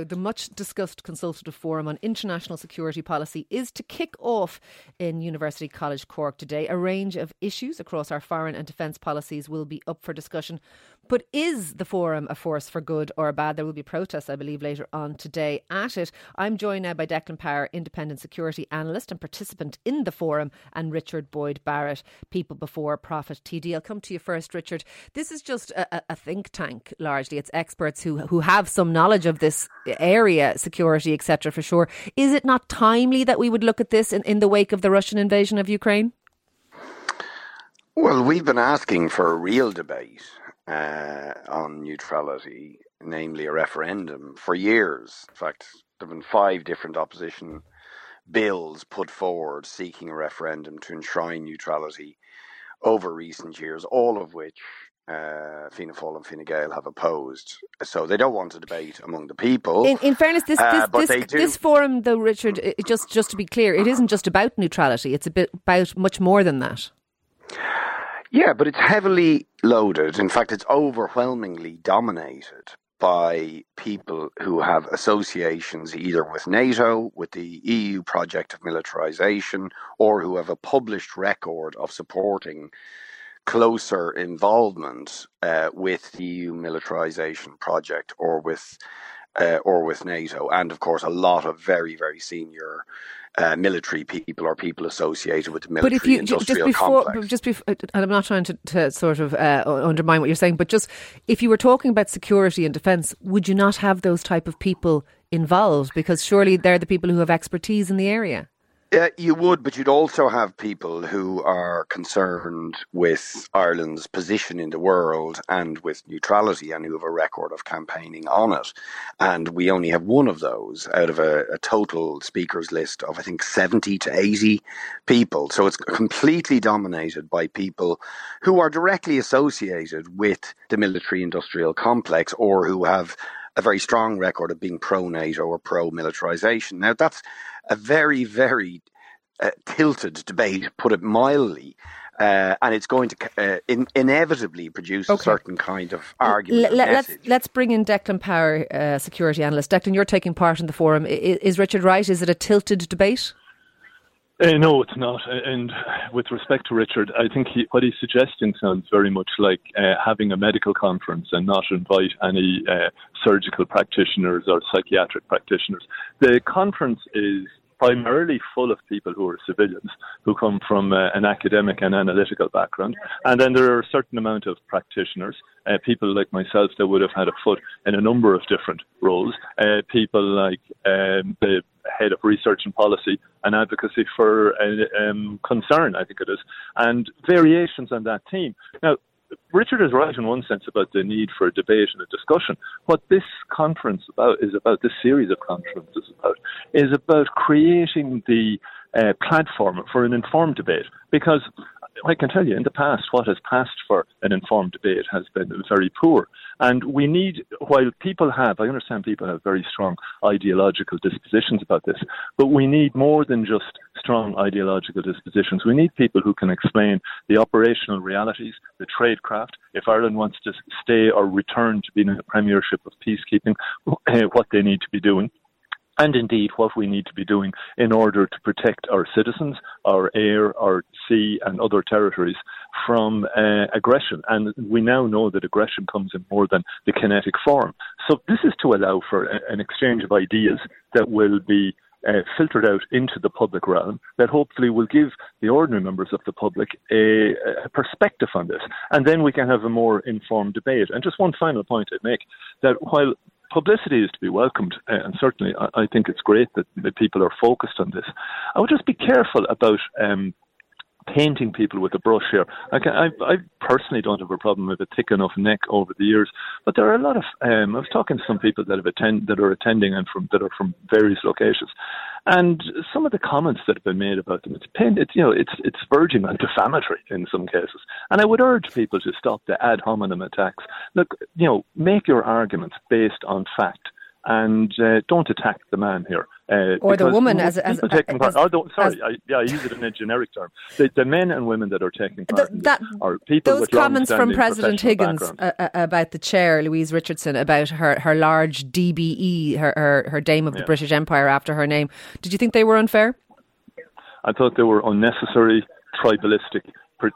the much discussed consultative forum on international security policy is to kick off in University College Cork today. A range of issues across our foreign and defence policies will be up for discussion. But is the forum a force for good or a bad? There will be protests, I believe, later on today at it. I'm joined now by Declan Power, independent security analyst and participant in the forum, and Richard Boyd Barrett, People Before Profit TD. I'll come to you first, Richard. This is just a, a think tank, largely. It's experts who, who have some knowledge of this area, security, etc., for sure. Is it not timely that we would look at this in, in the wake of the Russian invasion of Ukraine? Well, we've been asking for a real debate uh, on neutrality, namely a referendum, for years. In fact, there have been five different opposition bills put forward seeking a referendum to enshrine neutrality over recent years, all of which uh, Fianna Fáil and Fine Gael have opposed. So they don't want a debate among the people. In, in fairness, this this, uh, this, this, forum, though, Richard, just just to be clear, it isn't just about neutrality. It's a bit about much more than that. Yeah, but it's heavily loaded. In fact, it's overwhelmingly dominated by people who have associations either with NATO, with the EU project of militarization, or who have a published record of supporting closer involvement uh, with the EU militarization project or with uh, or with NATO, and of course a lot of very very senior uh, military people or people associated with the military but if you, industrial just before, complex. Just before, and I'm not trying to, to sort of uh, undermine what you're saying, but just if you were talking about security and defence, would you not have those type of people involved? Because surely they're the people who have expertise in the area. Uh, you would, but you'd also have people who are concerned with Ireland's position in the world and with neutrality and who have a record of campaigning on it. And we only have one of those out of a, a total speakers list of, I think, 70 to 80 people. So it's completely dominated by people who are directly associated with the military industrial complex or who have a very strong record of being pro NATO or pro militarization. Now, that's a very, very uh, tilted debate, put it mildly. Uh, and it's going to uh, in, inevitably produce okay. a certain kind of argument. L- let's let's bring in Declan Power, uh, security analyst. Declan, you're taking part in the forum. Is, is Richard right? Is it a tilted debate? Uh, no, it's not. And with respect to Richard, I think he, what he's suggesting sounds very much like uh, having a medical conference and not invite any uh, surgical practitioners or psychiatric practitioners. The conference is primarily full of people who are civilians who come from uh, an academic and analytical background. And then there are a certain amount of practitioners, uh, people like myself that would have had a foot in a number of different roles, uh, people like um, the head of research and policy and advocacy for um, concern, I think it is, and variations on that team. Now, Richard is right in one sense about the need for a debate and a discussion. What this conference about is about this series of conferences about is about creating the uh, platform for an informed debate because I can tell you, in the past, what has passed for an informed debate has been very poor. And we need, while people have, I understand people have very strong ideological dispositions about this, but we need more than just strong ideological dispositions. We need people who can explain the operational realities, the tradecraft. If Ireland wants to stay or return to being in the premiership of peacekeeping, what they need to be doing and indeed what we need to be doing in order to protect our citizens, our air, our sea, and other territories from uh, aggression. And we now know that aggression comes in more than the kinetic form. So this is to allow for a, an exchange of ideas that will be uh, filtered out into the public realm that hopefully will give the ordinary members of the public a, a, perspective on this. And then we can have a more informed debate. And just one final point I'd make that while publicity is to be welcomed, uh, and certainly I, I, think it's great that, that people are focused on this. I would just be careful about um, painting people with a brush here. I, can, I, I, personally don't have a problem with a thick enough neck over the years, but there are a lot of. Um, I was talking to some people that have attend that are attending and from that are from various locations, and some of the comments that have been made about them. It's pain, it's you know it's it's verging on defamatory in some cases, and I would urge people to stop the ad hominem attacks. Look, you know, make your arguments based on fact and uh, don't attack the man here. Uh, or the woman as, as, as, taking part. As, oh, sorry, as, I, yeah, I use it in a generic term. The, the men and women that are taking part the, that, are people those comments from President Higgins uh, uh, about the chair, Louise Richardson, about her, her large DBE, her, her, her Dame of the yeah. British Empire after her name. Did you think they were unfair? I thought they were unnecessary, tribalistic,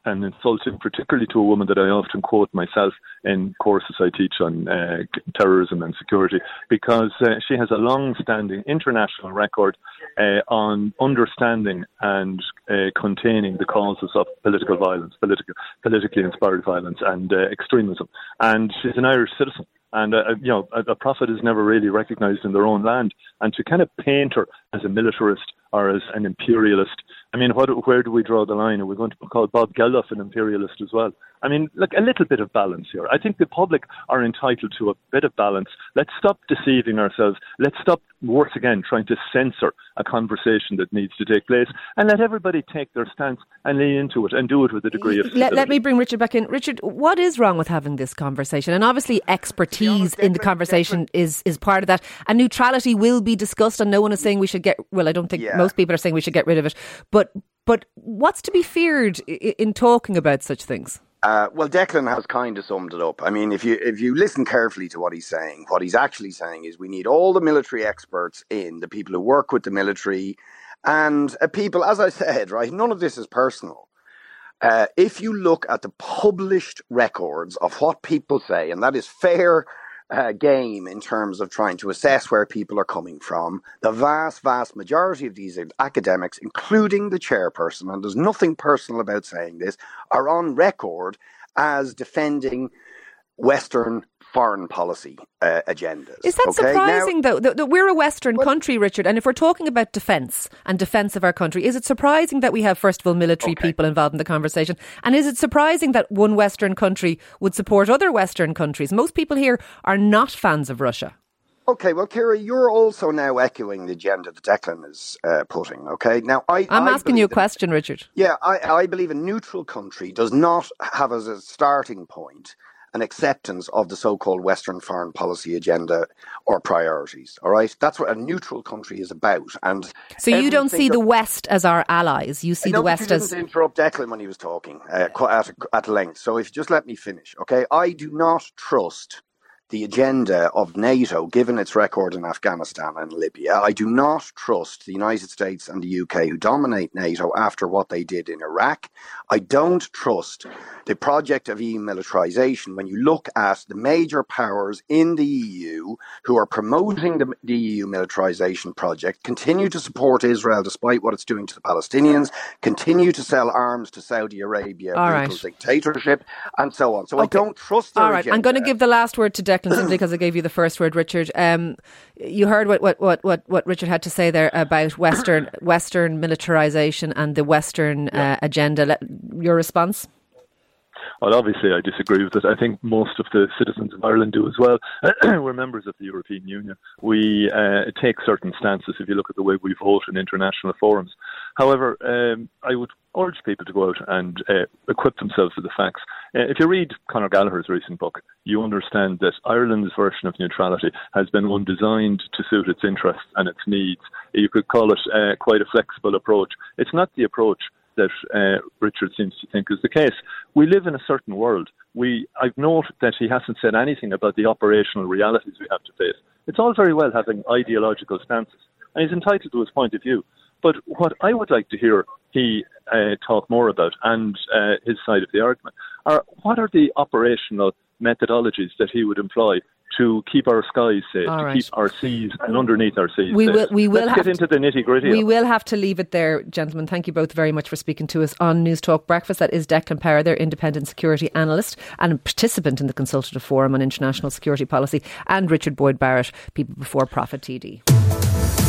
and insulting, particularly to a woman that I often quote myself in courses I teach on uh, terrorism and security, because uh, she has a long-standing international record uh, on understanding and uh, containing the causes of political violence, political, politically inspired violence, and uh, extremism. And she's an Irish citizen. And uh, you know, a, a prophet is never really recognised in their own land. And to kind of paint her as a militarist or as an imperialist I mean, what, where do we draw the line? Are we going to call Bob Geldof an imperialist as well? I mean, look, a little bit of balance here. I think the public are entitled to a bit of balance. Let's stop deceiving ourselves. Let's stop, once again, trying to censor a conversation that needs to take place and let everybody take their stance and lean into it and do it with a degree of. Let, let me bring Richard back in. Richard, what is wrong with having this conversation? And obviously, expertise in the conversation is, is part of that. And neutrality will be discussed, and no one is saying we should get, well, I don't think yeah. most people are saying we should get rid of it. But but but what's to be feared in talking about such things? Uh, well, Declan has kind of summed it up. I mean, if you if you listen carefully to what he's saying, what he's actually saying is we need all the military experts in, the people who work with the military, and uh, people, as I said, right. None of this is personal. Uh, if you look at the published records of what people say, and that is fair uh, game in terms of trying to assess where people are coming from. The vast, vast majority of these academics, including the chairperson, and there's nothing personal about saying this, are on record as defending Western foreign policy uh, agendas. Is that okay? surprising, now, though, that, that, we're a Western well, country, Richard? And if we're talking about defence and defence of our country, is it surprising that we have, first of all, military okay. people involved in the conversation? And is it surprising that one Western country would support other Western countries? Most people here are not fans of Russia. Okay, well, Ciara, you're also now echoing the agenda that Declan is uh, putting. Okay, now I, I'm asking you a question, Richard. Yeah, I, I believe a neutral country does not have as a starting point an acceptance of the so-called Western foreign policy agenda or priorities. All right, that's what a neutral country is about. And so you don't see the West as our allies. You see the West as interrupt Declan when he was talking uh, at, at length. So if you just let me finish, okay? I do not trust the agenda of NATO, given its record in Afghanistan and Libya. I do not trust the United States and the UK, who dominate NATO after what they did in Iraq. I don't trust the project of EU militarization when you look at the major powers in the EU who are promoting the, the EU militarization project, continue to support Israel despite what it's doing to the Palestinians, continue to sell arms to Saudi Arabia, right. dictatorship, and so on. So okay. I don't trust All right, agenda. All right, I'm going to give the last word to Declan simply because I gave you the first word, Richard. Um, you heard what, what, what, what, what Richard had to say there about Western Western militarization and the Western yeah. uh, agenda. Let, your response? Well, obviously, I disagree with it. I think most of the citizens of Ireland do as well. We're members of the European Union. We uh, take certain stances if you look at the way we vote in international forums. However, um, I would urge people to go out and uh, equip themselves with the facts. Uh, if you read Conor Gallagher's recent book, you understand that Ireland's version of neutrality has been one designed to suit its interests and its needs. You could call it uh, quite a flexible approach. It's not the approach that uh, Richard seems to think is the case. We live in a certain world. We, I've noted that he hasn't said anything about the operational realities we have to face. It's all very well having ideological stances, and he's entitled to his point of view. But what I would like to hear he uh, talk more about and uh, his side of the argument are what are the operational methodologies that he would employ to keep our skies safe, All to right. keep our seas and underneath our seas. We safe. will. We will Let's get into the nitty gritty. We will have to leave it there, gentlemen. Thank you both very much for speaking to us on Newstalk Breakfast. That is Declan Power, their independent security analyst and participant in the consultative forum on international security policy, and Richard Boyd Barrett, People Before Profit TD.